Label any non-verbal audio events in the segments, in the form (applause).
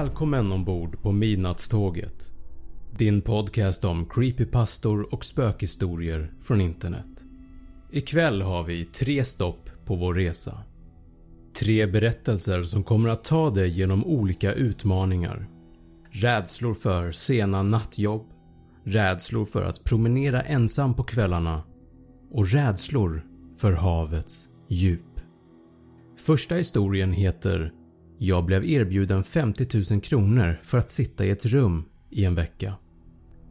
Välkommen ombord på Midnattståget. Din podcast om creepypastor och spökhistorier från internet. Ikväll har vi tre stopp på vår resa. Tre berättelser som kommer att ta dig genom olika utmaningar. Rädslor för sena nattjobb, rädslor för att promenera ensam på kvällarna och rädslor för havets djup. Första historien heter “Jag blev erbjuden 50 000 kronor för att sitta i ett rum i en vecka”.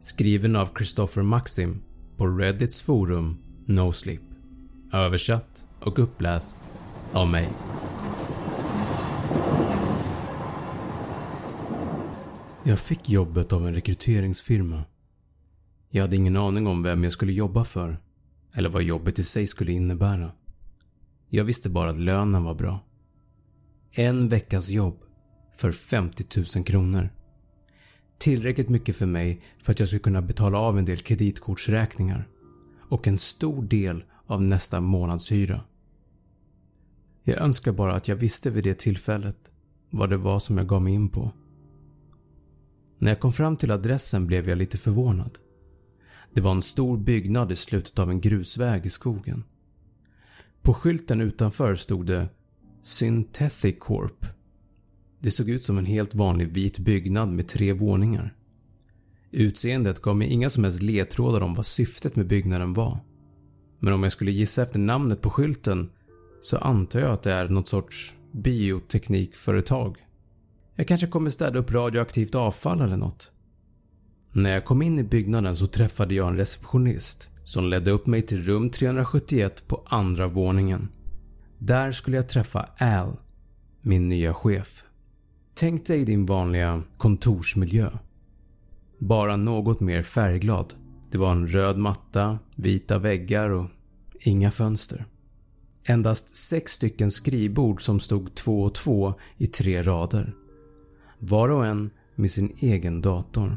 Skriven av Christopher Maxim på Reddits forum NoSleep. Översatt och uppläst av mig. Jag fick jobbet av en rekryteringsfirma. Jag hade ingen aning om vem jag skulle jobba för eller vad jobbet i sig skulle innebära. Jag visste bara att lönen var bra. En veckas jobb för 50 000 kronor. Tillräckligt mycket för mig för att jag skulle kunna betala av en del kreditkortsräkningar och en stor del av nästa månadshyra. Jag önskar bara att jag visste vid det tillfället vad det var som jag gav mig in på. När jag kom fram till adressen blev jag lite förvånad. Det var en stor byggnad i slutet av en grusväg i skogen. På skylten utanför stod det Synthetic Corp. Det såg ut som en helt vanlig vit byggnad med tre våningar. Utseendet gav mig inga som helst ledtrådar om vad syftet med byggnaden var. Men om jag skulle gissa efter namnet på skylten så antar jag att det är något sorts bioteknikföretag. Jag kanske kommer städa upp radioaktivt avfall eller något. När jag kom in i byggnaden så träffade jag en receptionist som ledde upp mig till rum 371 på andra våningen. Där skulle jag träffa Al, min nya chef. Tänk dig din vanliga kontorsmiljö. Bara något mer färgglad. Det var en röd matta, vita väggar och inga fönster. Endast sex stycken skrivbord som stod två och två i tre rader. Var och en med sin egen dator.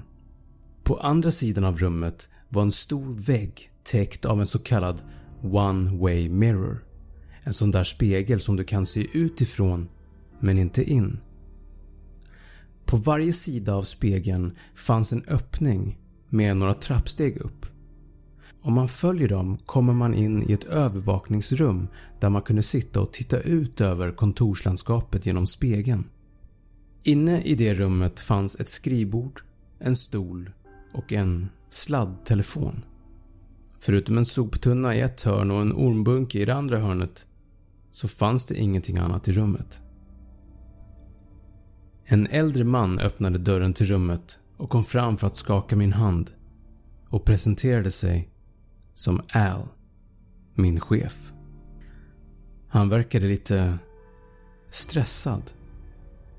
På andra sidan av rummet var en stor vägg täckt av en så kallad “one way mirror”. En sån där spegel som du kan se utifrån men inte in. På varje sida av spegeln fanns en öppning med några trappsteg upp. Om man följer dem kommer man in i ett övervakningsrum där man kunde sitta och titta ut över kontorslandskapet genom spegeln. Inne i det rummet fanns ett skrivbord, en stol och en sladdtelefon. Förutom en soptunna i ett hörn och en ormbunke i det andra hörnet så fanns det ingenting annat i rummet. En äldre man öppnade dörren till rummet och kom fram för att skaka min hand och presenterade sig som Al, min chef. Han verkade lite stressad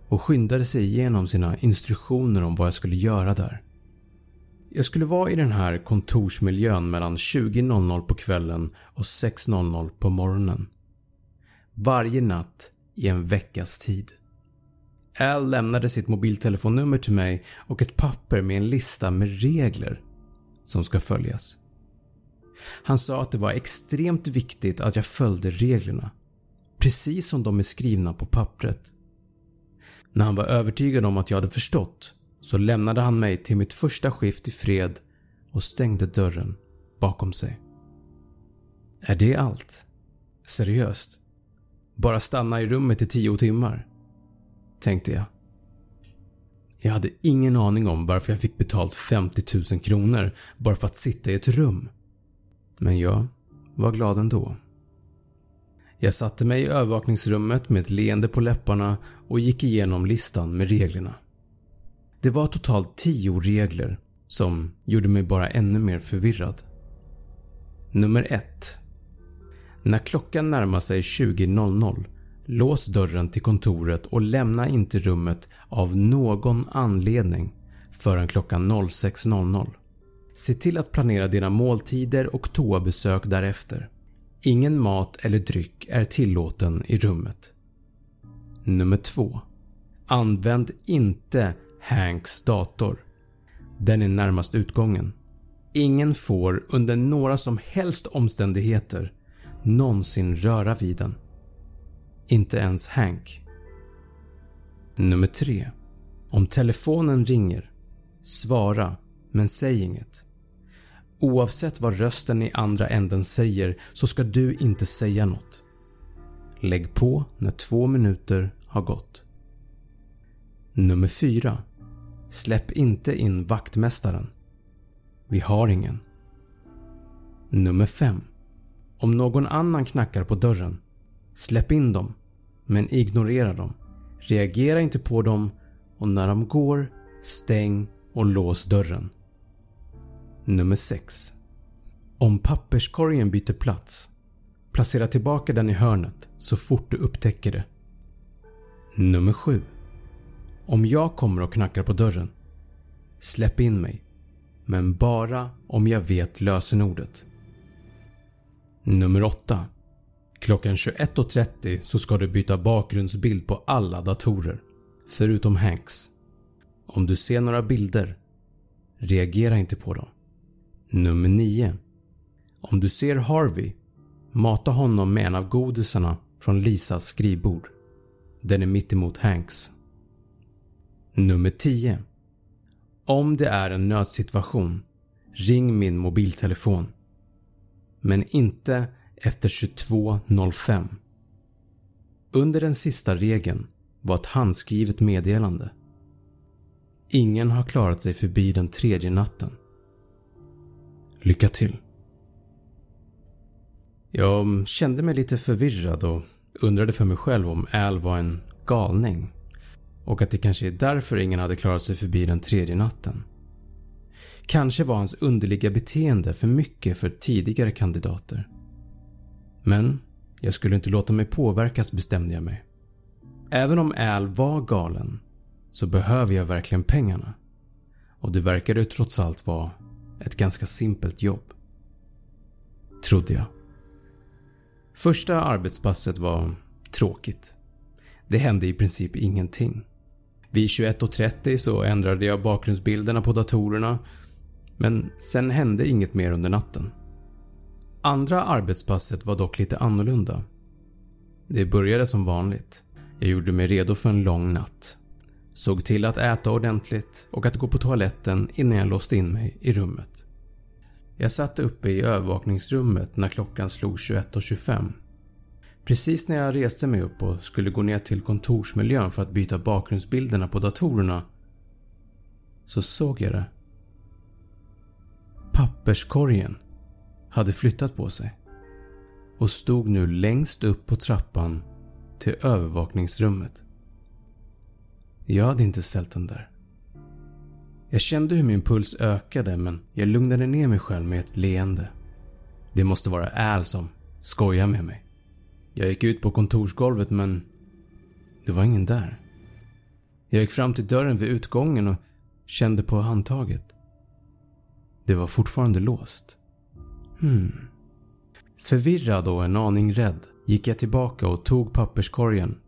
och skyndade sig igenom sina instruktioner om vad jag skulle göra där. Jag skulle vara i den här kontorsmiljön mellan 20.00 på kvällen och 6.00 på morgonen. Varje natt i en veckas tid. Al lämnade sitt mobiltelefonnummer till mig och ett papper med en lista med regler som ska följas. Han sa att det var extremt viktigt att jag följde reglerna, precis som de är skrivna på pappret. När han var övertygad om att jag hade förstått så lämnade han mig till mitt första skift i fred och stängde dörren bakom sig. Är det allt? Seriöst? Bara stanna i rummet i 10 timmar? Tänkte jag. Jag hade ingen aning om varför jag fick betalt 50 000 kronor bara för att sitta i ett rum. Men jag var glad ändå. Jag satte mig i övervakningsrummet med ett leende på läpparna och gick igenom listan med reglerna. Det var totalt 10 regler som gjorde mig bara ännu mer förvirrad. Nummer 1. När klockan närmar sig 20.00 lås dörren till kontoret och lämna inte rummet av någon anledning förrän klockan 06.00. Se till att planera dina måltider och toabesök därefter. Ingen mat eller dryck är tillåten i rummet. Nummer 2. Använd inte Hanks dator. Den är närmast utgången. Ingen får under några som helst omständigheter någonsin röra vid den. Inte ens Hank. Nummer 3. Om telefonen ringer, svara men säg inget. Oavsett vad rösten i andra änden säger så ska du inte säga något. Lägg på när två minuter har gått. Nummer 4. Släpp inte in vaktmästaren. Vi har ingen. Nummer 5. Om någon annan knackar på dörren, släpp in dem men ignorera dem. Reagera inte på dem och när de går, stäng och lås dörren. Nummer 6. Om papperskorgen byter plats, placera tillbaka den i hörnet så fort du upptäcker det. Nummer 7. Om jag kommer och knackar på dörren, släpp in mig men bara om jag vet lösenordet. Nummer 8. Klockan 21.30 så ska du byta bakgrundsbild på alla datorer, förutom Hanks. Om du ser några bilder, reagera inte på dem. Nummer 9. Om du ser Harvey, mata honom med en av godisarna från Lisas skrivbord. Den är mittemot Hanks. Nummer 10. Om det är en nödsituation, ring min mobiltelefon. Men inte efter 22.05. Under den sista regeln var ett handskrivet meddelande. Ingen har klarat sig förbi den tredje natten. Lycka till! Jag kände mig lite förvirrad och undrade för mig själv om Al var en galning och att det kanske är därför ingen hade klarat sig förbi den tredje natten. Kanske var hans underliga beteende för mycket för tidigare kandidater. Men jag skulle inte låta mig påverkas bestämde jag mig. Även om Al var galen så behöver jag verkligen pengarna och det verkade trots allt vara ett ganska simpelt jobb. Trodde jag. Första arbetspasset var tråkigt. Det hände i princip ingenting. Vid 21.30 så ändrade jag bakgrundsbilderna på datorerna men sen hände inget mer under natten. Andra arbetspasset var dock lite annorlunda. Det började som vanligt. Jag gjorde mig redo för en lång natt. Såg till att äta ordentligt och att gå på toaletten innan jag låste in mig i rummet. Jag satt uppe i övervakningsrummet när klockan slog 21.25. Precis när jag reste mig upp och skulle gå ner till kontorsmiljön för att byta bakgrundsbilderna på datorerna så såg jag det. Papperskorgen hade flyttat på sig och stod nu längst upp på trappan till övervakningsrummet. Jag hade inte ställt den där. Jag kände hur min puls ökade men jag lugnade ner mig själv med ett leende. Det måste vara Al som skojar med mig. Jag gick ut på kontorsgolvet men det var ingen där. Jag gick fram till dörren vid utgången och kände på handtaget. Det var fortfarande låst. Hmm. Förvirrad och en aning rädd gick jag tillbaka och tog papperskorgen,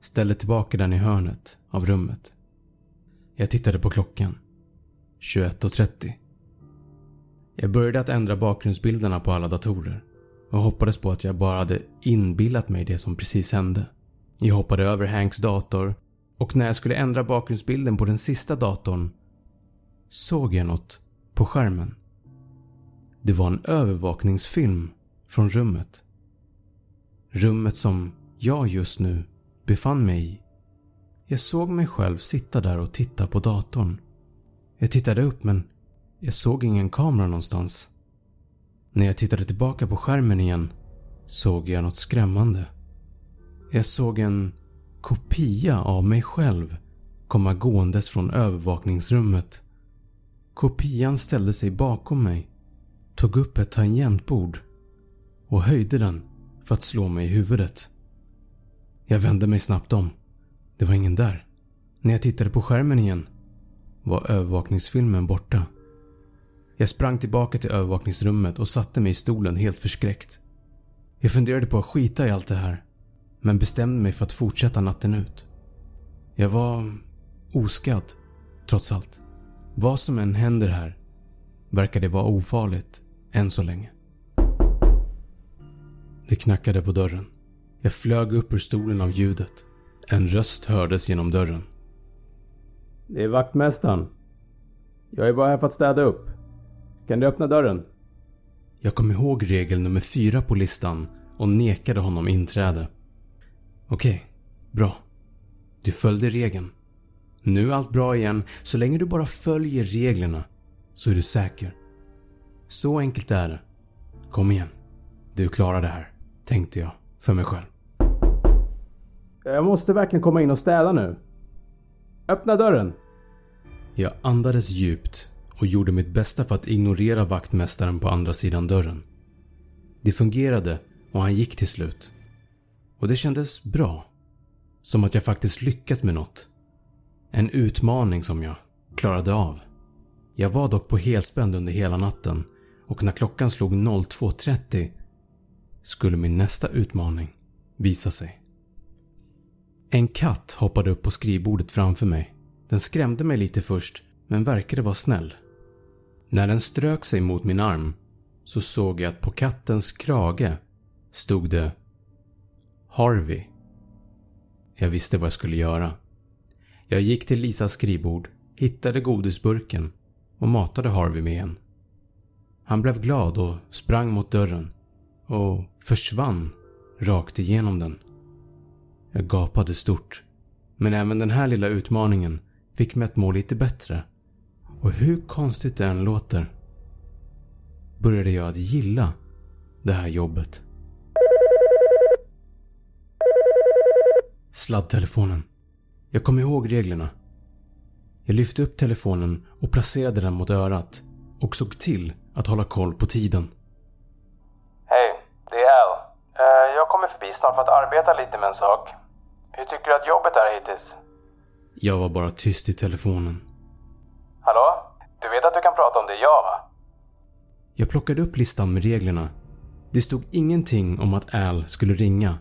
ställde tillbaka den i hörnet av rummet. Jag tittade på klockan. 21.30. Jag började att ändra bakgrundsbilderna på alla datorer och hoppades på att jag bara hade inbillat mig det som precis hände. Jag hoppade över Hanks dator och när jag skulle ändra bakgrundsbilden på den sista datorn såg jag något på skärmen. Det var en övervakningsfilm från rummet. Rummet som jag just nu befann mig i. Jag såg mig själv sitta där och titta på datorn. Jag tittade upp men jag såg ingen kamera någonstans. När jag tittade tillbaka på skärmen igen såg jag något skrämmande. Jag såg en kopia av mig själv komma gåendes från övervakningsrummet. Kopian ställde sig bakom mig, tog upp ett tangentbord och höjde den för att slå mig i huvudet. Jag vände mig snabbt om. Det var ingen där. När jag tittade på skärmen igen var övervakningsfilmen borta. Jag sprang tillbaka till övervakningsrummet och satte mig i stolen helt förskräckt. Jag funderade på att skita i allt det här men bestämde mig för att fortsätta natten ut. Jag var oskadd, trots allt. Vad som än händer här verkar det vara ofarligt, än så länge. Det knackade på dörren. Jag flög upp ur stolen av ljudet. En röst hördes genom dörren. Det är vaktmästaren. Jag är bara här för att städa upp. Kan du öppna dörren? Jag kom ihåg regel nummer fyra på listan och nekade honom inträde. Okej, bra. Du följde regeln. Nu är allt bra igen. Så länge du bara följer reglerna så är du säker. Så enkelt är det. Kom igen. Du klarar det här, tänkte jag för mig själv. Jag måste verkligen komma in och städa nu. Öppna dörren. Jag andades djupt och gjorde mitt bästa för att ignorera vaktmästaren på andra sidan dörren. Det fungerade och han gick till slut. Och det kändes bra. Som att jag faktiskt lyckats med något. En utmaning som jag klarade av. Jag var dock på helspänn under hela natten och när klockan slog 02.30 skulle min nästa utmaning visa sig. En katt hoppade upp på skrivbordet framför mig. Den skrämde mig lite först men verkade vara snäll. När den strök sig mot min arm så såg jag att på kattens krage stod det Harvey. Jag visste vad jag skulle göra. Jag gick till Lisas skrivbord, hittade godisburken och matade Harvey med en. Han blev glad och sprang mot dörren och försvann rakt igenom den. Jag gapade stort. Men även den här lilla utmaningen fick mig att må lite bättre. Och hur konstigt det än låter började jag att gilla det här jobbet. Sladdtelefonen. Jag kom ihåg reglerna. Jag lyfte upp telefonen och placerade den mot örat och såg till att hålla koll på tiden. Hej, det är Al. Eh, jag kommer förbi snart för att arbeta lite med en sak. Hur tycker du att jobbet är hittills? Jag var bara tyst i telefonen. Hallå? Du vet att du kan prata om det jag va? Jag plockade upp listan med reglerna. Det stod ingenting om att Al skulle ringa.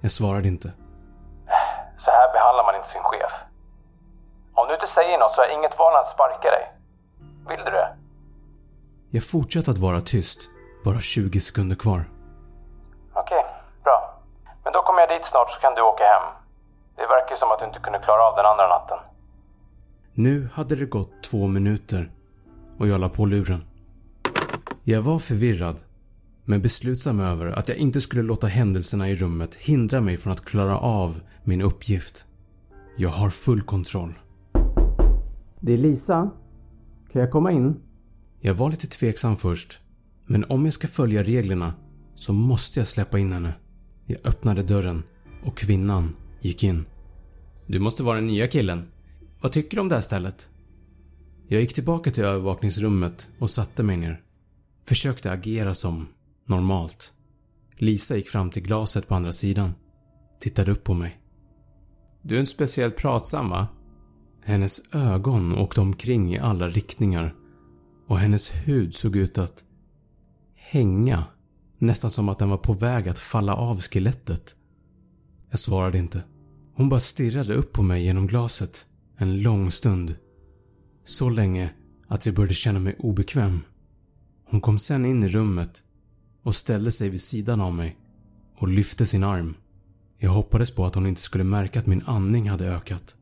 Jag svarade inte. Så här behandlar man inte sin chef. Om du inte säger något så har jag inget val än att sparka dig. Vill du det? Jag fortsatte att vara tyst, bara 20 sekunder kvar. Okej, bra. Men då kommer jag dit snart så kan du åka hem. Det verkar ju som att du inte kunde klara av den andra natten. Nu hade det gått två minuter och jag la på luren. Jag var förvirrad men beslutsam över att jag inte skulle låta händelserna i rummet hindra mig från att klara av min uppgift. Jag har full kontroll. Det är Lisa. Kan jag komma in? Jag var lite tveksam först, men om jag ska följa reglerna så måste jag släppa in henne. Jag öppnade dörren och kvinnan gick in. Du måste vara den nya killen. Vad tycker du om det här stället? Jag gick tillbaka till övervakningsrummet och satte mig ner. Försökte agera som normalt. Lisa gick fram till glaset på andra sidan. Tittade upp på mig. Du är inte speciellt pratsam va? Hennes ögon åkte omkring i alla riktningar och hennes hud såg ut att hänga. Nästan som att den var på väg att falla av skelettet. Jag svarade inte. Hon bara stirrade upp på mig genom glaset en lång stund. Så länge att jag började känna mig obekväm. Hon kom sen in i rummet och ställde sig vid sidan av mig och lyfte sin arm. Jag hoppades på att hon inte skulle märka att min andning hade ökat.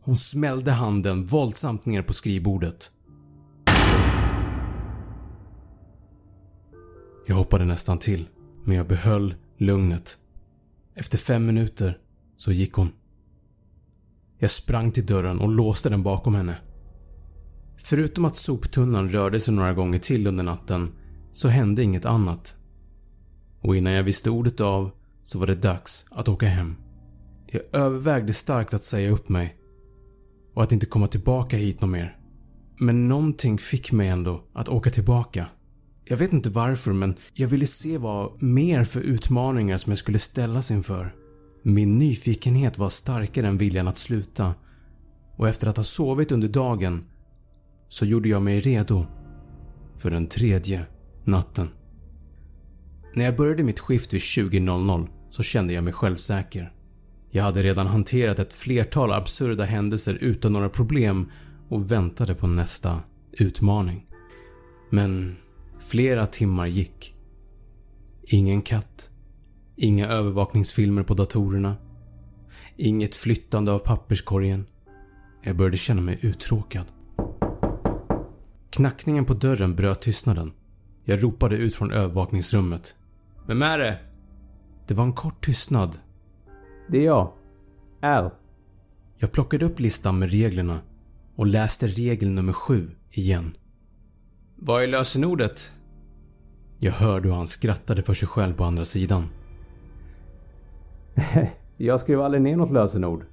Hon smällde handen våldsamt ner på skrivbordet. Jag hoppade nästan till, men jag behöll lugnet. Efter fem minuter så gick hon. Jag sprang till dörren och låste den bakom henne. Förutom att soptunnan rörde sig några gånger till under natten så hände inget annat. Och innan jag visste ordet av så var det dags att åka hem. Jag övervägde starkt att säga upp mig och att inte komma tillbaka hit något mer. Men någonting fick mig ändå att åka tillbaka. Jag vet inte varför men jag ville se vad mer för utmaningar som jag skulle ställas inför. Min nyfikenhet var starkare än viljan att sluta och efter att ha sovit under dagen så gjorde jag mig redo för den tredje natten. När jag började mitt skift vid 20.00 så kände jag mig självsäker. Jag hade redan hanterat ett flertal absurda händelser utan några problem och väntade på nästa utmaning. Men flera timmar gick. Ingen katt. Inga övervakningsfilmer på datorerna. Inget flyttande av papperskorgen. Jag började känna mig uttråkad. Knackningen på dörren bröt tystnaden. Jag ropade ut från övervakningsrummet. Vem är det? Det var en kort tystnad. Det är jag. Al. Jag plockade upp listan med reglerna och läste regel nummer 7 igen. Vad är lösenordet? Jag hörde hur han skrattade för sig själv på andra sidan. (laughs) jag skrev aldrig ner något lösenord.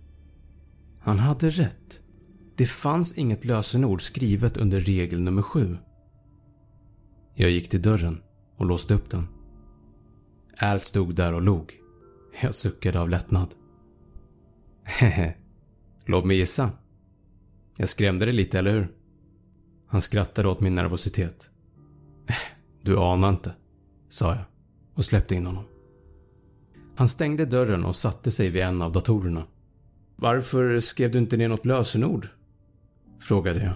Han hade rätt. Det fanns inget lösenord skrivet under regel nummer 7. Jag gick till dörren och låste upp den. Al stod där och log. Jag suckade av lättnad. Hehe. (laughs) Låt mig gissa. Jag skrämde dig lite, eller hur? Han skrattade åt min nervositet. (laughs) Du anar inte, sa jag och släppte in honom. Han stängde dörren och satte sig vid en av datorerna. Varför skrev du inte ner något lösenord? Frågade jag.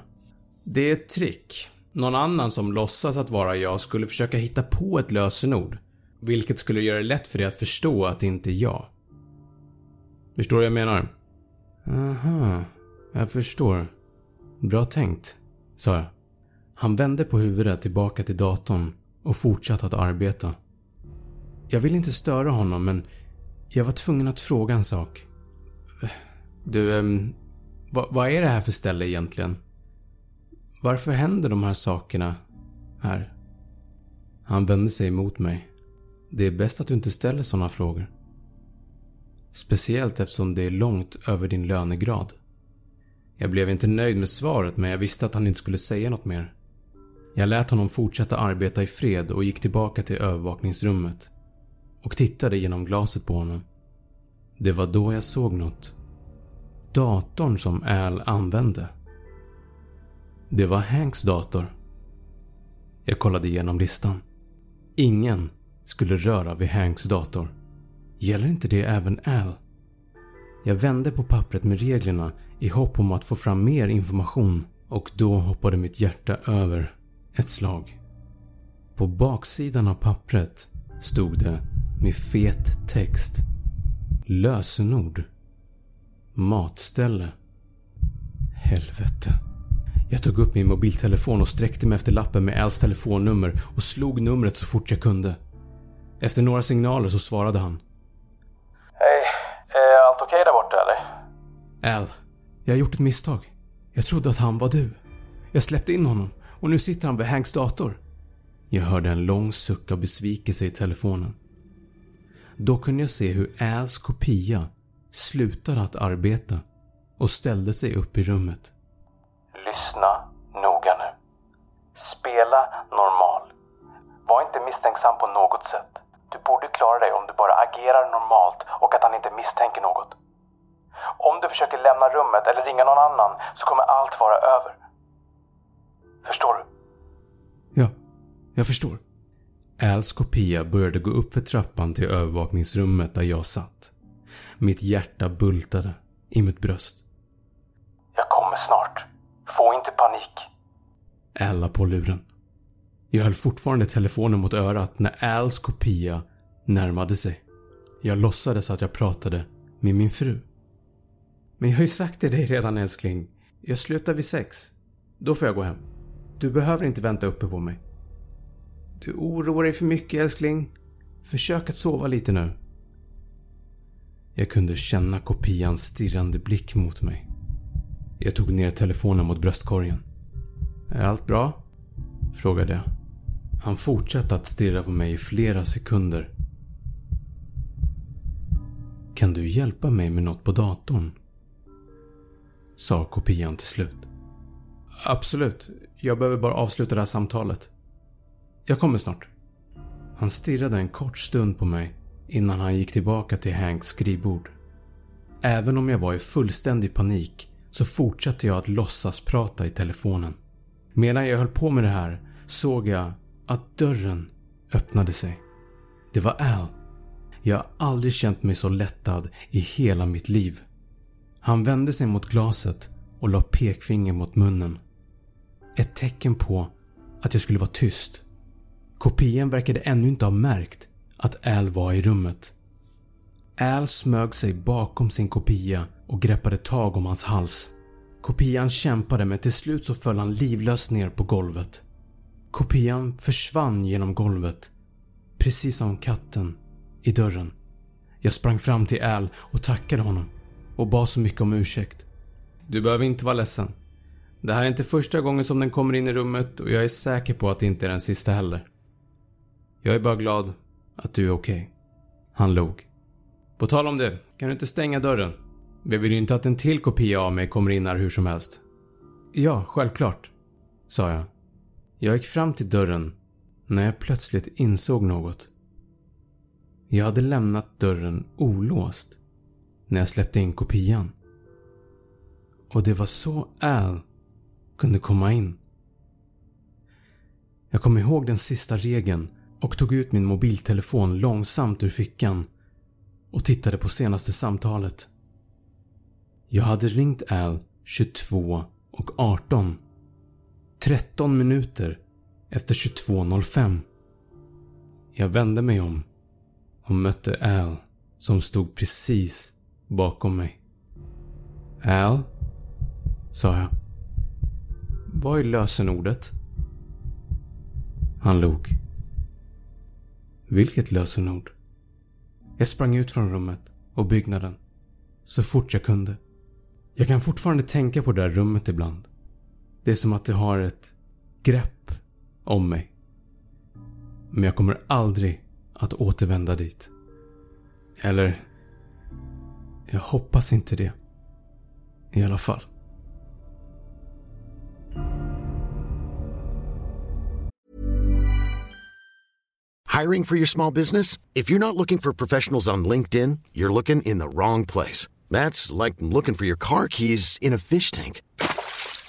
Det är ett trick. Någon annan som låtsas att vara jag skulle försöka hitta på ett lösenord, vilket skulle göra det lätt för dig att förstå att det inte är jag. Förstår du vad jag menar? Aha, jag förstår. Bra tänkt, sa jag. Han vände på huvudet tillbaka till datorn och fortsatte att arbeta. Jag ville inte störa honom men jag var tvungen att fråga en sak. Du, um, vad, vad är det här för ställe egentligen? Varför händer de här sakerna här? Han vände sig emot mig. Det är bäst att du inte ställer sådana frågor. Speciellt eftersom det är långt över din lönegrad. Jag blev inte nöjd med svaret men jag visste att han inte skulle säga något mer. Jag lät honom fortsätta arbeta i fred och gick tillbaka till övervakningsrummet och tittade genom glaset på honom. Det var då jag såg något. Datorn som Al använde. Det var Hanks dator. Jag kollade igenom listan. Ingen skulle röra vid Hanks dator. Gäller inte det även Al? Jag vände på pappret med reglerna i hopp om att få fram mer information och då hoppade mitt hjärta över ett slag. På baksidan av pappret stod det med fet text Lösenord Matställe Helvete. Jag tog upp min mobiltelefon och sträckte mig efter lappen med Als telefonnummer och slog numret så fort jag kunde. Efter några signaler så svarade han. Hej, är allt okej okay där borta eller? Al, jag har gjort ett misstag. Jag trodde att han var du. Jag släppte in honom och nu sitter han vid Hanks dator. Jag hörde en lång suck av besvikelse i telefonen. Då kunde jag se hur Als kopia slutade att arbeta och ställde sig upp i rummet. Lyssna noga nu. Spela normal. Var inte misstänksam på något sätt. Du borde klara dig om du bara agerar normalt och att han inte misstänker något. Om du försöker lämna rummet eller ringa någon annan så kommer allt vara över. Förstår du? Ja, jag förstår. Als kopia började gå upp för trappan till övervakningsrummet där jag satt. Mitt hjärta bultade i mitt bröst. Jag kommer snart. Få inte panik. Al la på luren. Jag höll fortfarande telefonen mot örat när Als kopia närmade sig. Jag låtsades att jag pratade med min fru. Men jag har ju sagt till dig redan älskling. Jag slutar vid sex. Då får jag gå hem. Du behöver inte vänta uppe på mig. Du oroar dig för mycket älskling. Försök att sova lite nu. Jag kunde känna kopians stirrande blick mot mig. Jag tog ner telefonen mot bröstkorgen. Är allt bra? Frågade jag. Han fortsatte att stirra på mig i flera sekunder. Kan du hjälpa mig med något på datorn? Sa kopian till slut. Absolut. Jag behöver bara avsluta det här samtalet. Jag kommer snart. Han stirrade en kort stund på mig innan han gick tillbaka till Hanks skrivbord. Även om jag var i fullständig panik så fortsatte jag att låtsas prata i telefonen. Medan jag höll på med det här såg jag att dörren öppnade sig. Det var Al. Jag har aldrig känt mig så lättad i hela mitt liv. Han vände sig mot glaset och la pekfinger mot munnen. Ett tecken på att jag skulle vara tyst. Kopian verkade ännu inte ha märkt att Al var i rummet. Al smög sig bakom sin kopia och greppade tag om hans hals. Kopian kämpade men till slut så föll han livlös ner på golvet. Kopian försvann genom golvet, precis som katten i dörren. Jag sprang fram till Al och tackade honom och bad så mycket om ursäkt. Du behöver inte vara ledsen. Det här är inte första gången som den kommer in i rummet och jag är säker på att det inte är den sista heller. Jag är bara glad att du är okej. Okay. Han log. På tal om det, kan du inte stänga dörren? Vi vill ju inte att en till kopia av mig kommer in här hur som helst. Ja, självklart, sa jag. Jag gick fram till dörren när jag plötsligt insåg något. Jag hade lämnat dörren olåst när jag släppte in kopian. Och det var så Al kunde komma in. Jag kom ihåg den sista regeln och tog ut min mobiltelefon långsamt ur fickan och tittade på senaste samtalet. Jag hade ringt Al 22 och 18. 13 minuter efter 22.05. Jag vände mig om och mötte Al som stod precis bakom mig. Al? sa jag. Vad är lösenordet? Han log. Vilket lösenord? Jag sprang ut från rummet och byggnaden så fort jag kunde. Jag kan fortfarande tänka på det där rummet ibland. Det är som att det har ett grepp om mig. Men jag kommer aldrig att återvända dit. Eller, jag hoppas inte det. I alla fall. Hiring for your small business? If you're not looking for professionals on LinkedIn, you're looking in the wrong place. That's like looking for your car keys in a fish tank.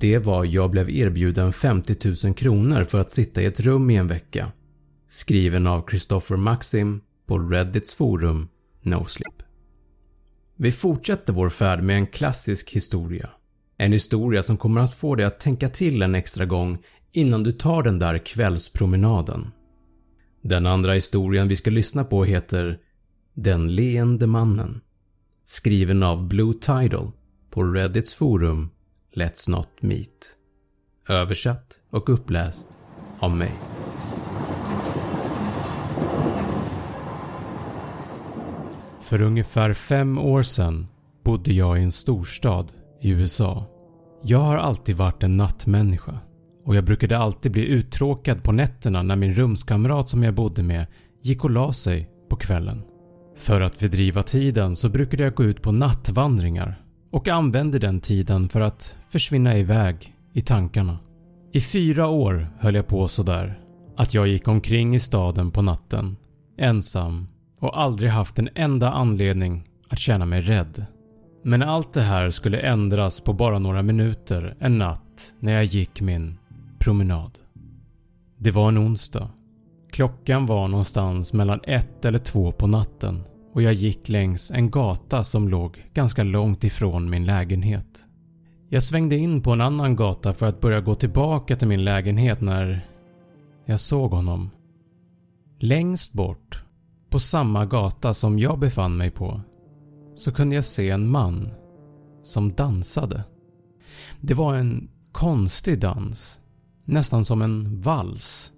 Det var jag blev erbjuden 50 000 kronor för att sitta i ett rum i en vecka. skriven av Christopher Maxim på Reddits forum NoSleep. Vi fortsätter vår färd med en klassisk historia. En historia som kommer att få dig att tänka till en extra gång innan du tar den där kvällspromenaden. Den andra historien vi ska lyssna på heter “Den leende mannen” skriven av Blue Tidal på Reddits forum Let's Not Meet. Översatt och uppläst av mig. För ungefär fem år sedan bodde jag i en storstad i USA. Jag har alltid varit en nattmänniska och jag brukade alltid bli uttråkad på nätterna när min rumskamrat som jag bodde med gick och la sig på kvällen. För att fördriva tiden så brukade jag gå ut på nattvandringar och använde den tiden för att försvinna iväg i tankarna. I fyra år höll jag på sådär att jag gick omkring i staden på natten, ensam och aldrig haft en enda anledning att känna mig rädd. Men allt det här skulle ändras på bara några minuter en natt när jag gick min promenad. Det var en onsdag. Klockan var någonstans mellan ett eller två på natten och jag gick längs en gata som låg ganska långt ifrån min lägenhet. Jag svängde in på en annan gata för att börja gå tillbaka till min lägenhet när jag såg honom. Längst bort, på samma gata som jag befann mig på, så kunde jag se en man som dansade. Det var en konstig dans, nästan som en vals.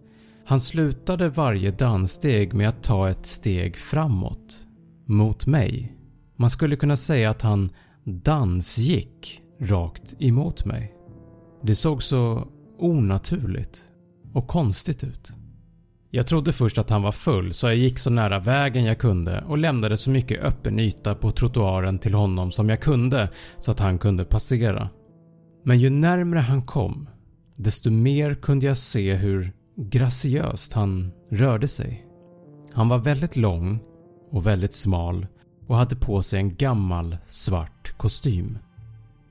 Han slutade varje danssteg med att ta ett steg framåt, mot mig. Man skulle kunna säga att han dansgick rakt emot mig. Det såg så onaturligt och konstigt ut. Jag trodde först att han var full så jag gick så nära vägen jag kunde och lämnade så mycket öppen yta på trottoaren till honom som jag kunde så att han kunde passera. Men ju närmre han kom desto mer kunde jag se hur graciöst han rörde sig. Han var väldigt lång och väldigt smal och hade på sig en gammal svart kostym.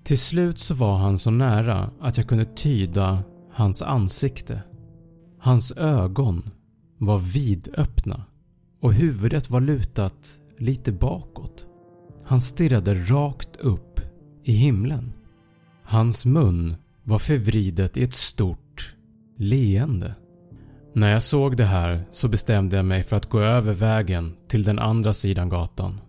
Till slut så var han så nära att jag kunde tyda hans ansikte. Hans ögon var vidöppna och huvudet var lutat lite bakåt. Han stirrade rakt upp i himlen. Hans mun var förvridet i ett stort leende. När jag såg det här så bestämde jag mig för att gå över vägen till den andra sidan gatan.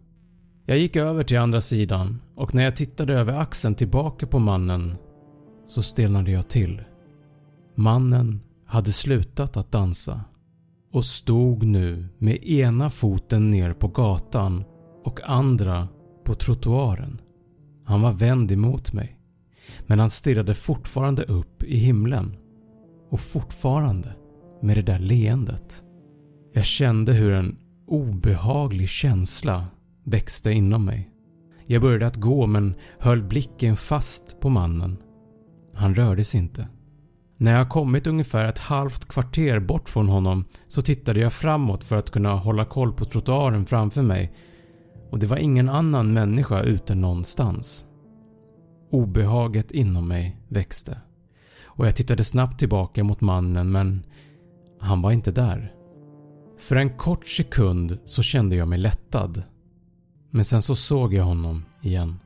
Jag gick över till andra sidan och när jag tittade över axeln tillbaka på mannen så stelnade jag till. Mannen hade slutat att dansa och stod nu med ena foten ner på gatan och andra på trottoaren. Han var vänd emot mig men han stirrade fortfarande upp i himlen och fortfarande med det där leendet. Jag kände hur en obehaglig känsla växte inom mig. Jag började att gå men höll blicken fast på mannen. Han rörde sig inte. När jag kommit ungefär ett halvt kvarter bort från honom så tittade jag framåt för att kunna hålla koll på trottoaren framför mig och det var ingen annan människa ute någonstans. Obehaget inom mig växte och jag tittade snabbt tillbaka mot mannen men han var inte där. För en kort sekund så kände jag mig lättad. Men sen så såg jag honom igen.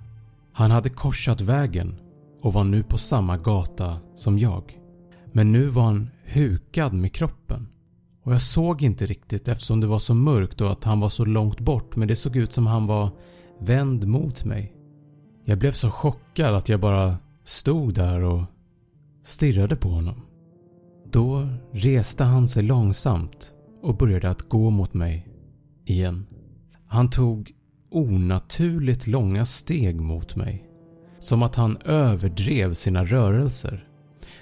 Han hade korsat vägen och var nu på samma gata som jag. Men nu var han hukad med kroppen och jag såg inte riktigt eftersom det var så mörkt och att han var så långt bort men det såg ut som han var vänd mot mig. Jag blev så chockad att jag bara stod där och stirrade på honom. Då reste han sig långsamt och började att gå mot mig igen. Han tog onaturligt långa steg mot mig. Som att han överdrev sina rörelser.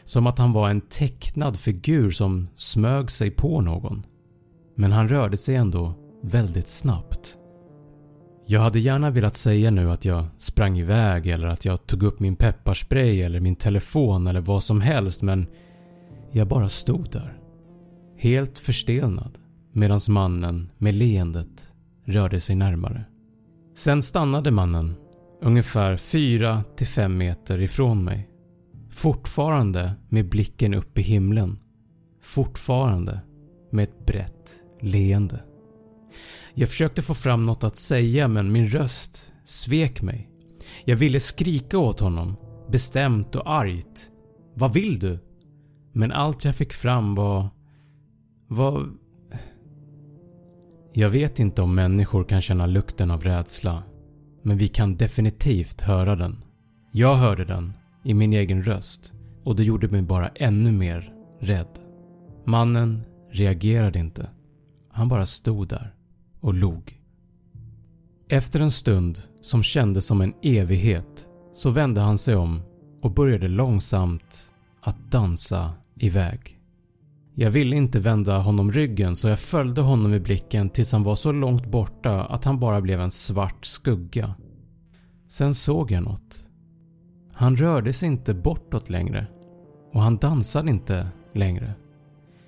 Som att han var en tecknad figur som smög sig på någon. Men han rörde sig ändå väldigt snabbt. Jag hade gärna velat säga nu att jag sprang iväg eller att jag tog upp min pepparspray eller min telefon eller vad som helst men jag bara stod där. Helt förstelnad medan mannen med leendet rörde sig närmare. Sen stannade mannen ungefär 4-5 meter ifrån mig. Fortfarande med blicken upp i himlen. Fortfarande med ett brett leende. Jag försökte få fram något att säga men min röst svek mig. Jag ville skrika åt honom, bestämt och argt. “Vad vill du?” Men allt jag fick fram var... var... Jag vet inte om människor kan känna lukten av rädsla, men vi kan definitivt höra den. Jag hörde den i min egen röst och det gjorde mig bara ännu mer rädd. Mannen reagerade inte. Han bara stod där och log. Efter en stund som kändes som en evighet så vände han sig om och började långsamt att dansa iväg. Jag ville inte vända honom ryggen så jag följde honom i blicken tills han var så långt borta att han bara blev en svart skugga. Sen såg jag något. Han rörde sig inte bortåt längre och han dansade inte längre.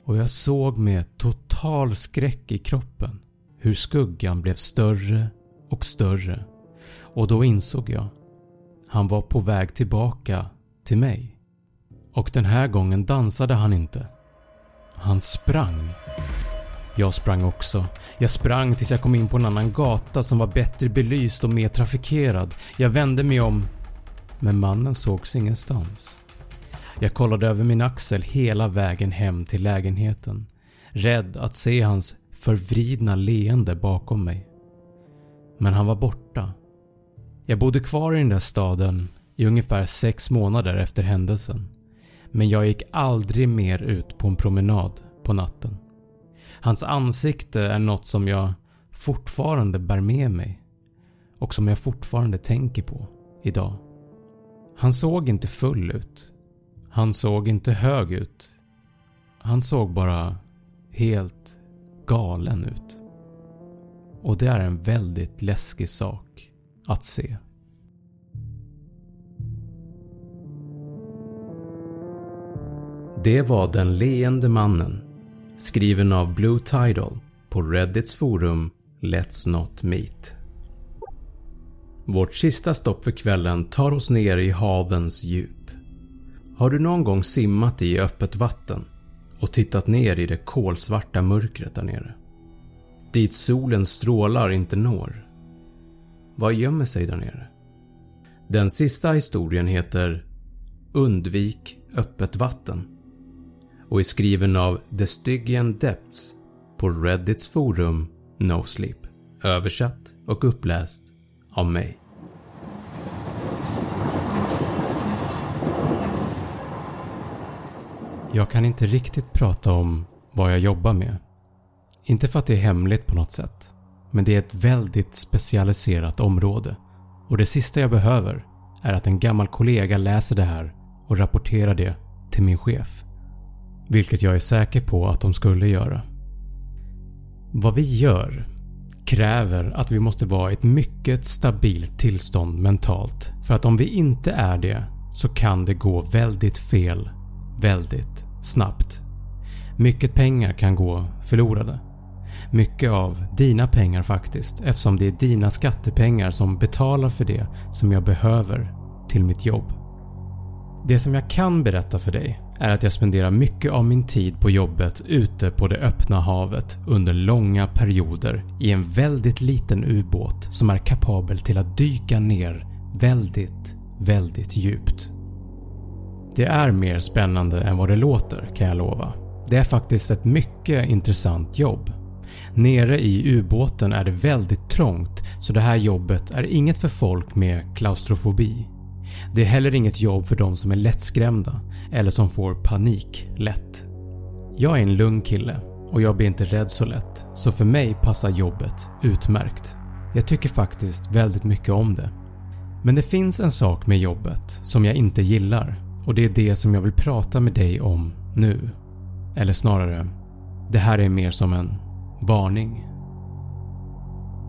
Och jag såg med total skräck i kroppen hur skuggan blev större och större och då insåg jag. Han var på väg tillbaka till mig. Och den här gången dansade han inte. Han sprang. Jag sprang också. Jag sprang tills jag kom in på en annan gata som var bättre belyst och mer trafikerad. Jag vände mig om men mannen sågs ingenstans. Jag kollade över min axel hela vägen hem till lägenheten. Rädd att se hans förvridna leende bakom mig. Men han var borta. Jag bodde kvar i den där staden i ungefär 6 månader efter händelsen. Men jag gick aldrig mer ut på en promenad på natten. Hans ansikte är något som jag fortfarande bär med mig och som jag fortfarande tänker på idag. Han såg inte full ut. Han såg inte hög ut. Han såg bara helt galen ut. Och det är en väldigt läskig sak att se. Det var Den leende mannen skriven av Blue Tidal på Reddits forum Let's Not Meet. Vårt sista stopp för kvällen tar oss ner i havens djup. Har du någon gång simmat i öppet vatten och tittat ner i det kolsvarta mörkret där nere? Dit solens strålar inte når. Vad gömmer sig där nere? Den sista historien heter “Undvik öppet vatten” och är skriven av The Stygian Depths på Reddits forum NoSleep. Översatt och uppläst av mig. Jag kan inte riktigt prata om vad jag jobbar med. Inte för att det är hemligt på något sätt, men det är ett väldigt specialiserat område och det sista jag behöver är att en gammal kollega läser det här och rapporterar det till min chef. Vilket jag är säker på att de skulle göra. Vad vi gör kräver att vi måste vara i ett mycket stabilt tillstånd mentalt för att om vi inte är det så kan det gå väldigt fel väldigt snabbt. Mycket pengar kan gå förlorade. Mycket av dina pengar faktiskt eftersom det är dina skattepengar som betalar för det som jag behöver till mitt jobb. Det som jag kan berätta för dig är att jag spenderar mycket av min tid på jobbet ute på det öppna havet under långa perioder i en väldigt liten ubåt som är kapabel till att dyka ner väldigt, väldigt djupt. Det är mer spännande än vad det låter kan jag lova. Det är faktiskt ett mycket intressant jobb. Nere i ubåten är det väldigt trångt så det här jobbet är inget för folk med klaustrofobi. Det är heller inget jobb för de som är lättskrämda eller som får panik lätt. Jag är en lugn kille och jag blir inte rädd så lätt så för mig passar jobbet utmärkt. Jag tycker faktiskt väldigt mycket om det. Men det finns en sak med jobbet som jag inte gillar och det är det som jag vill prata med dig om nu. Eller snarare, det här är mer som en varning.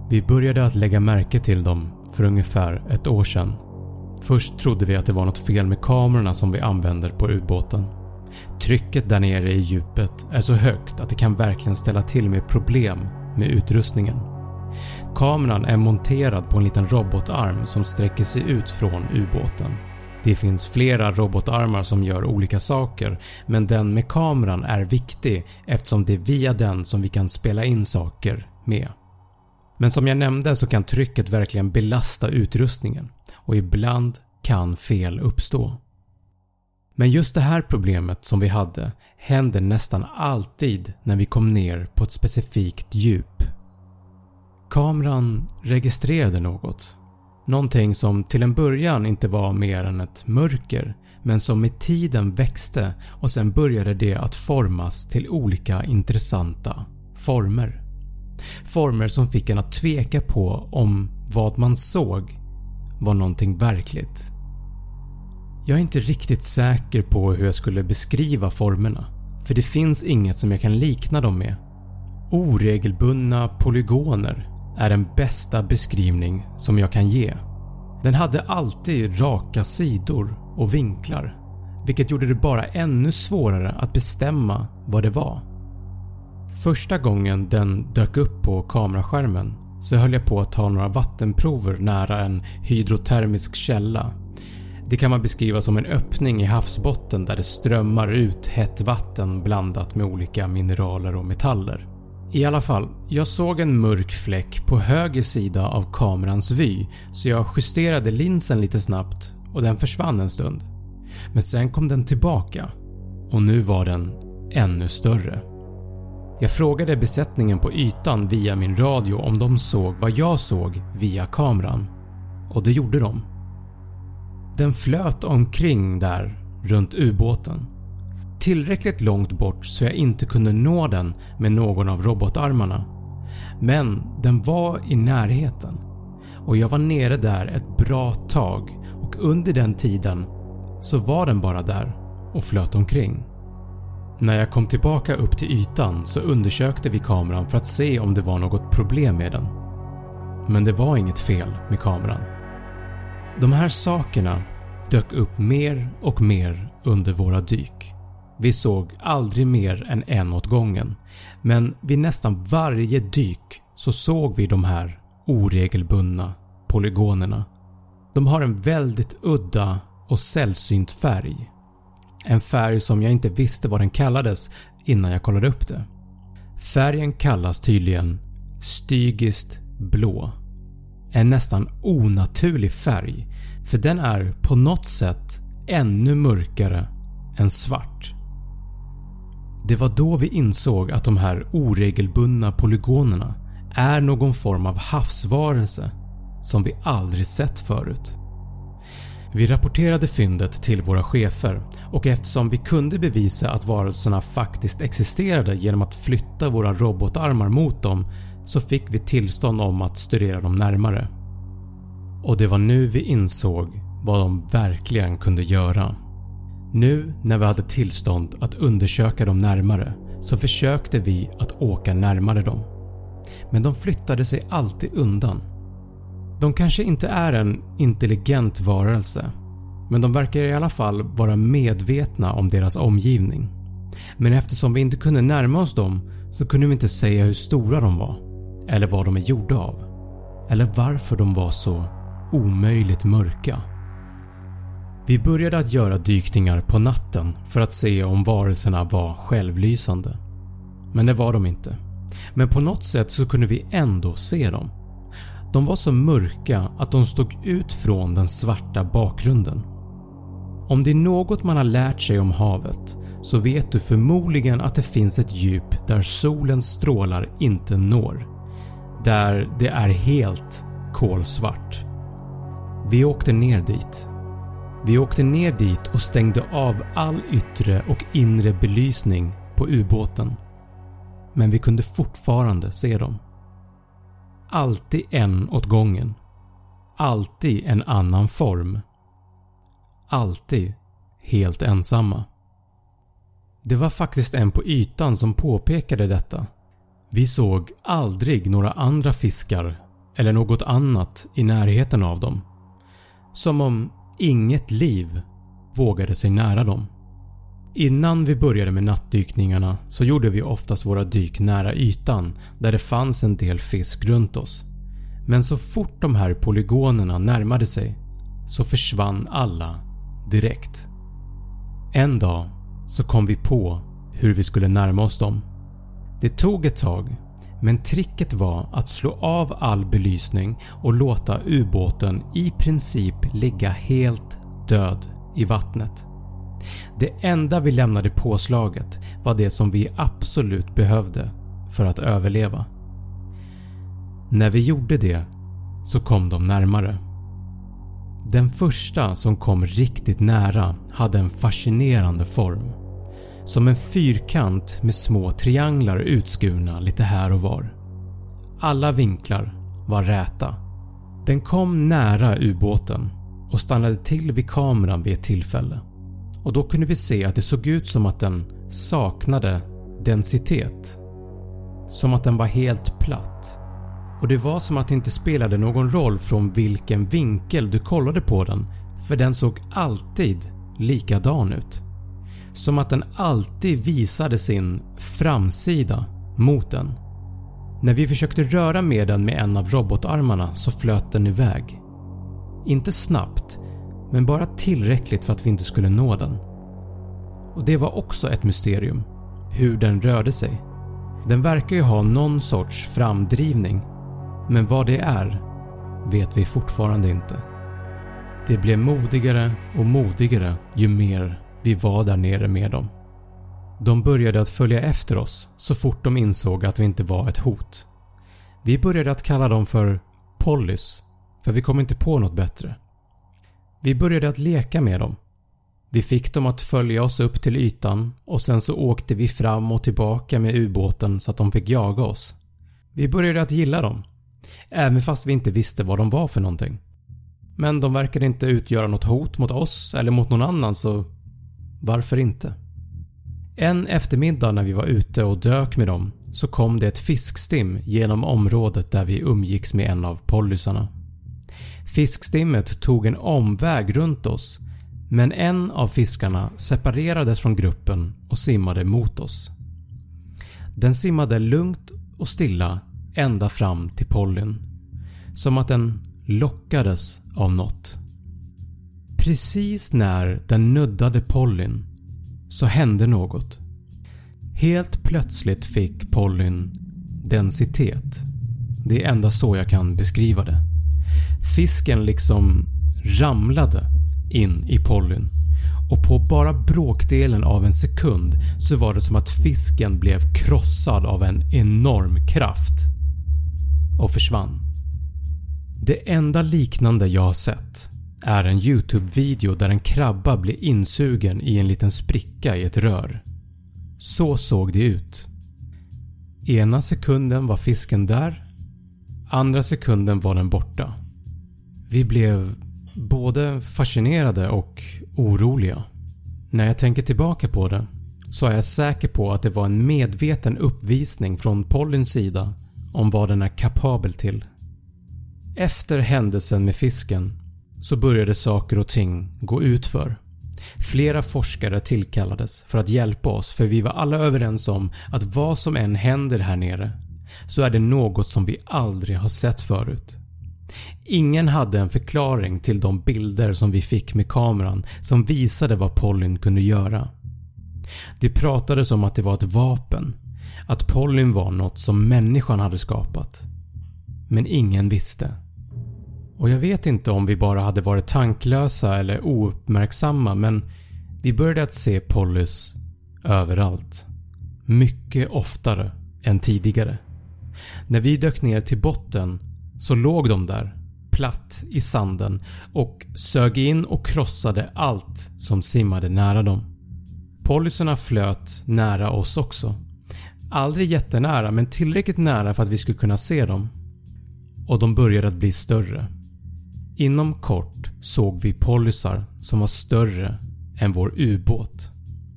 Vi började att lägga märke till dem för ungefär ett år sedan. Först trodde vi att det var något fel med kamerorna som vi använder på ubåten. Trycket där nere i djupet är så högt att det kan verkligen ställa till med problem med utrustningen. Kameran är monterad på en liten robotarm som sträcker sig ut från ubåten Det finns flera robotarmar som gör olika saker men den med kameran är viktig eftersom det är via den som vi kan spela in saker med. Men som jag nämnde så kan trycket verkligen belasta utrustningen och ibland kan fel uppstå. Men just det här problemet som vi hade händer nästan alltid när vi kom ner på ett specifikt djup. Kameran registrerade något. Någonting som till en början inte var mer än ett mörker men som med tiden växte och sen började det att formas till olika intressanta former. Former som fick en att tveka på om vad man såg var någonting verkligt. Jag är inte riktigt säker på hur jag skulle beskriva formerna för det finns inget som jag kan likna dem med. Oregelbundna polygoner är den bästa beskrivning som jag kan ge. Den hade alltid raka sidor och vinklar vilket gjorde det bara ännu svårare att bestämma vad det var. Första gången den dök upp på kameraskärmen så höll jag på att ta några vattenprover nära en hydrotermisk källa. Det kan man beskriva som en öppning i havsbotten där det strömmar ut hett vatten blandat med olika mineraler och metaller. I alla fall, jag såg en mörk fläck på höger sida av kamerans vy så jag justerade linsen lite snabbt och den försvann en stund. Men sen kom den tillbaka och nu var den ännu större. Jag frågade besättningen på ytan via min radio om de såg vad jag såg via kameran och det gjorde de. Den flöt omkring där runt ubåten. Tillräckligt långt bort så jag inte kunde nå den med någon av robotarmarna. Men den var i närheten och jag var nere där ett bra tag och under den tiden så var den bara där och flöt omkring. När jag kom tillbaka upp till ytan så undersökte vi kameran för att se om det var något problem med den. Men det var inget fel med kameran. De här sakerna dök upp mer och mer under våra dyk. Vi såg aldrig mer än en åt gången men vid nästan varje dyk så såg vi de här oregelbundna polygonerna. De har en väldigt udda och sällsynt färg. En färg som jag inte visste vad den kallades innan jag kollade upp det. Färgen kallas tydligen Stygiskt blå. En nästan onaturlig färg för den är på något sätt ännu mörkare än svart. Det var då vi insåg att de här oregelbundna polygonerna är någon form av havsvarelse som vi aldrig sett förut. Vi rapporterade fyndet till våra chefer och eftersom vi kunde bevisa att varelserna faktiskt existerade genom att flytta våra robotarmar mot dem så fick vi tillstånd om att studera dem närmare. Och det var nu vi insåg vad de verkligen kunde göra. Nu när vi hade tillstånd att undersöka dem närmare så försökte vi att åka närmare dem. Men de flyttade sig alltid undan. De kanske inte är en intelligent varelse men de verkar i alla fall vara medvetna om deras omgivning. Men eftersom vi inte kunde närma oss dem så kunde vi inte säga hur stora de var eller vad de är gjorda av eller varför de var så omöjligt mörka. Vi började att göra dykningar på natten för att se om varelserna var självlysande. Men det var de inte. Men på något sätt så kunde vi ändå se dem. De var så mörka att de stod ut från den svarta bakgrunden. Om det är något man har lärt sig om havet så vet du förmodligen att det finns ett djup där solens strålar inte når. Där det är helt kolsvart. Vi åkte ner dit. Vi åkte ner dit och stängde av all yttre och inre belysning på ubåten. Men vi kunde fortfarande se dem. Alltid en åt gången. Alltid en annan form. Alltid helt ensamma. Det var faktiskt en på ytan som påpekade detta. Vi såg aldrig några andra fiskar eller något annat i närheten av dem. Som om inget liv vågade sig nära dem. Innan vi började med nattdykningarna så gjorde vi oftast våra dyk nära ytan där det fanns en del fisk runt oss. Men så fort de här polygonerna närmade sig så försvann alla direkt. En dag så kom vi på hur vi skulle närma oss dem. Det tog ett tag men tricket var att slå av all belysning och låta ubåten i princip ligga helt död i vattnet. Det enda vi lämnade påslaget var det som vi absolut behövde för att överleva. När vi gjorde det så kom de närmare. Den första som kom riktigt nära hade en fascinerande form. Som en fyrkant med små trianglar utskurna lite här och var. Alla vinklar var räta. Den kom nära ubåten och stannade till vid kameran vid ett tillfälle och då kunde vi se att det såg ut som att den saknade densitet. Som att den var helt platt. Och det var som att det inte spelade någon roll från vilken vinkel du kollade på den för den såg alltid likadan ut. Som att den alltid visade sin framsida mot den. När vi försökte röra med den med en av robotarmarna så flöt den iväg. Inte snabbt men bara tillräckligt för att vi inte skulle nå den. Och Det var också ett mysterium, hur den rörde sig. Den verkar ju ha någon sorts framdrivning men vad det är vet vi fortfarande inte. Det blev modigare och modigare ju mer vi var där nere med dem. De började att följa efter oss så fort de insåg att vi inte var ett hot. Vi började att kalla dem för Pollys för vi kom inte på något bättre. Vi började att leka med dem. Vi fick dem att följa oss upp till ytan och sen så åkte vi fram och tillbaka med ubåten så att de fick jaga oss. Vi började att gilla dem. Även fast vi inte visste vad de var för någonting. Men de verkade inte utgöra något hot mot oss eller mot någon annan så varför inte? En eftermiddag när vi var ute och dök med dem så kom det ett fiskstim genom området där vi umgicks med en av pollysarna. Fiskstimmet tog en omväg runt oss men en av fiskarna separerades från gruppen och simmade mot oss. Den simmade lugnt och stilla ända fram till Pollyn. Som att den lockades av något. Precis när den nuddade Pollyn så hände något. Helt plötsligt fick Pollyn densitet. Det är endast så jag kan beskriva det. Fisken liksom ramlade in i Pollyn och på bara bråkdelen av en sekund så var det som att fisken blev krossad av en enorm kraft och försvann. Det enda liknande jag har sett är en YouTube-video där en krabba blir insugen i en liten spricka i ett rör. Så såg det ut. Ena sekunden var fisken där, andra sekunden var den borta. Vi blev både fascinerade och oroliga. När jag tänker tillbaka på det så är jag säker på att det var en medveten uppvisning från Pollins sida om vad den är kapabel till. Efter händelsen med fisken så började saker och ting gå utför. Flera forskare tillkallades för att hjälpa oss för vi var alla överens om att vad som än händer här nere så är det något som vi aldrig har sett förut. Ingen hade en förklaring till de bilder som vi fick med kameran som visade vad Pollyn kunde göra. Det pratades om att det var ett vapen, att Pollyn var något som människan hade skapat. Men ingen visste. Och jag vet inte om vi bara hade varit tanklösa eller ouppmärksamma men vi började att se Pollys överallt. Mycket oftare än tidigare. När vi dök ner till botten så låg de där platt i sanden och sög in och krossade allt som simmade nära dem. Polyserna flöt nära oss också. Aldrig jättenära men tillräckligt nära för att vi skulle kunna se dem. Och de började att bli större. Inom kort såg vi polysar som var större än vår ubåt.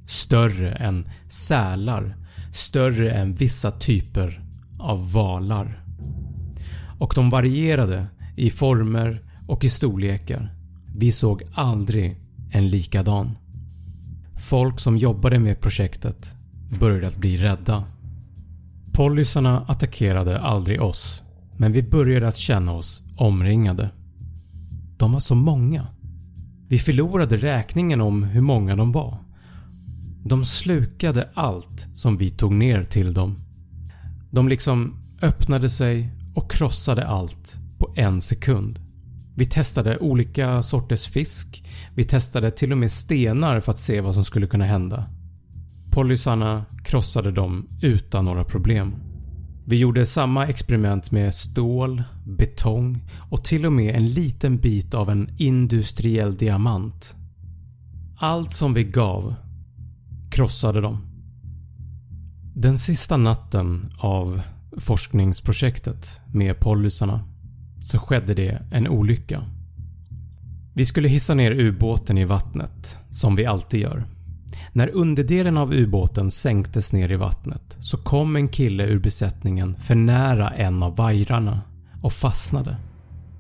Större än sälar, större än vissa typer av valar och de varierade i former och i storlekar. Vi såg aldrig en likadan. Folk som jobbade med projektet började att bli rädda. Polisarna attackerade aldrig oss men vi började att känna oss omringade. De var så många. Vi förlorade räkningen om hur många de var. De slukade allt som vi tog ner till dem. De liksom öppnade sig och krossade allt på en sekund. Vi testade olika sorters fisk, vi testade till och med stenar för att se vad som skulle kunna hända. Polysarna krossade dem utan några problem. Vi gjorde samma experiment med stål, betong och till och med en liten bit av en industriell diamant. Allt som vi gav krossade dem. Den sista natten av forskningsprojektet med pollysarna så skedde det en olycka. Vi skulle hissa ner ubåten i vattnet, som vi alltid gör. När underdelen av ubåten sänktes ner i vattnet så kom en kille ur besättningen för nära en av vajrarna och fastnade.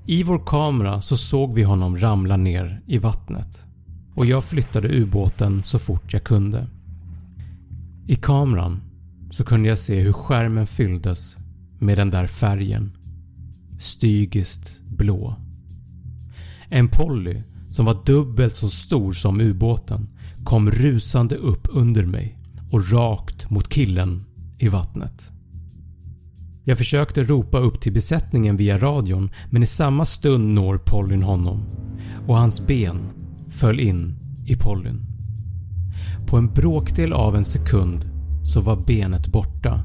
I vår kamera så såg vi honom ramla ner i vattnet och jag flyttade ubåten så fort jag kunde. I kameran så kunde jag se hur skärmen fylldes med den där färgen. Stygiskt blå. En Polly som var dubbelt så stor som ubåten kom rusande upp under mig och rakt mot killen i vattnet. Jag försökte ropa upp till besättningen via radion men i samma stund når Pollyn honom och hans ben föll in i Pollyn. På en bråkdel av en sekund så var benet borta.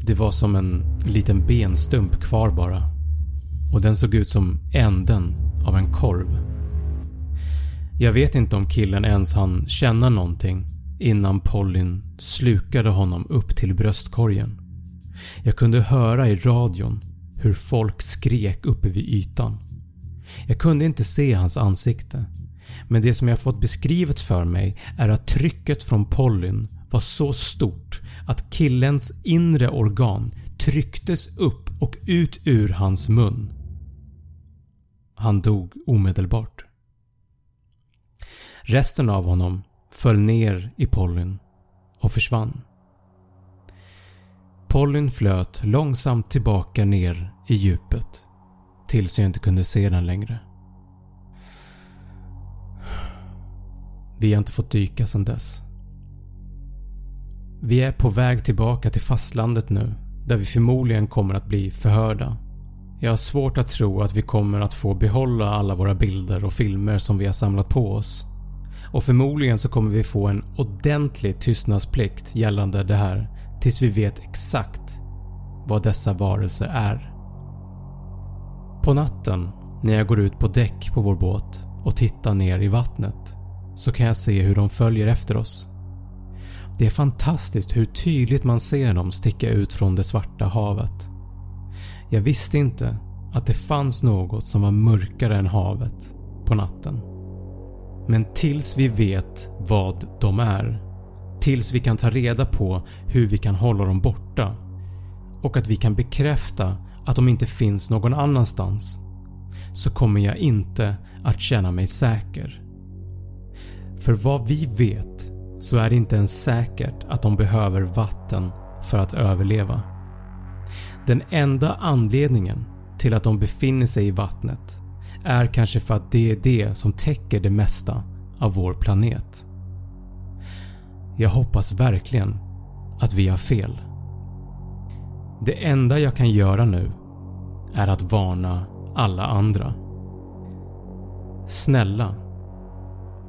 Det var som en liten benstump kvar bara och den såg ut som änden av en korv. Jag vet inte om killen ens hann känna någonting innan Pollyn slukade honom upp till bröstkorgen. Jag kunde höra i radion hur folk skrek uppe vid ytan. Jag kunde inte se hans ansikte men det som jag fått beskrivet för mig är att trycket från Pollyn var så stort att killens inre organ trycktes upp och ut ur hans mun. Han dog omedelbart. Resten av honom föll ner i Pollyn och försvann. Pollyn flöt långsamt tillbaka ner i djupet tills jag inte kunde se den längre. Vi har inte fått dyka sedan dess. Vi är på väg tillbaka till fastlandet nu där vi förmodligen kommer att bli förhörda. Jag har svårt att tro att vi kommer att få behålla alla våra bilder och filmer som vi har samlat på oss. Och förmodligen så kommer vi få en ordentlig tystnadsplikt gällande det här tills vi vet exakt vad dessa varelser är. På natten när jag går ut på däck på vår båt och tittar ner i vattnet så kan jag se hur de följer efter oss. Det är fantastiskt hur tydligt man ser dem sticka ut från det svarta havet. Jag visste inte att det fanns något som var mörkare än havet på natten. Men tills vi vet vad de är, tills vi kan ta reda på hur vi kan hålla dem borta och att vi kan bekräfta att de inte finns någon annanstans så kommer jag inte att känna mig säker. För vad vi vet så är det inte ens säkert att de behöver vatten för att överleva. Den enda anledningen till att de befinner sig i vattnet är kanske för att det är det som täcker det mesta av vår planet. Jag hoppas verkligen att vi har fel. Det enda jag kan göra nu är att varna alla andra. Snälla,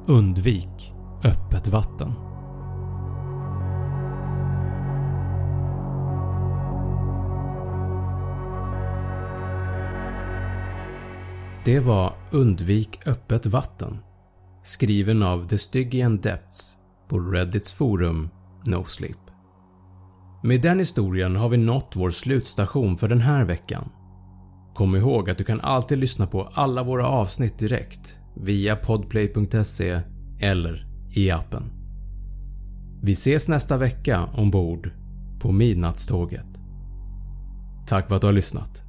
undvik öppet vatten. Det var “Undvik öppet vatten” skriven av The Stygian Depths på Reddits forum NoSleep. Med den historien har vi nått vår slutstation för den här veckan. Kom ihåg att du kan alltid lyssna på alla våra avsnitt direkt via podplay.se eller i appen. Vi ses nästa vecka ombord på Midnattståget. Tack för att du har lyssnat.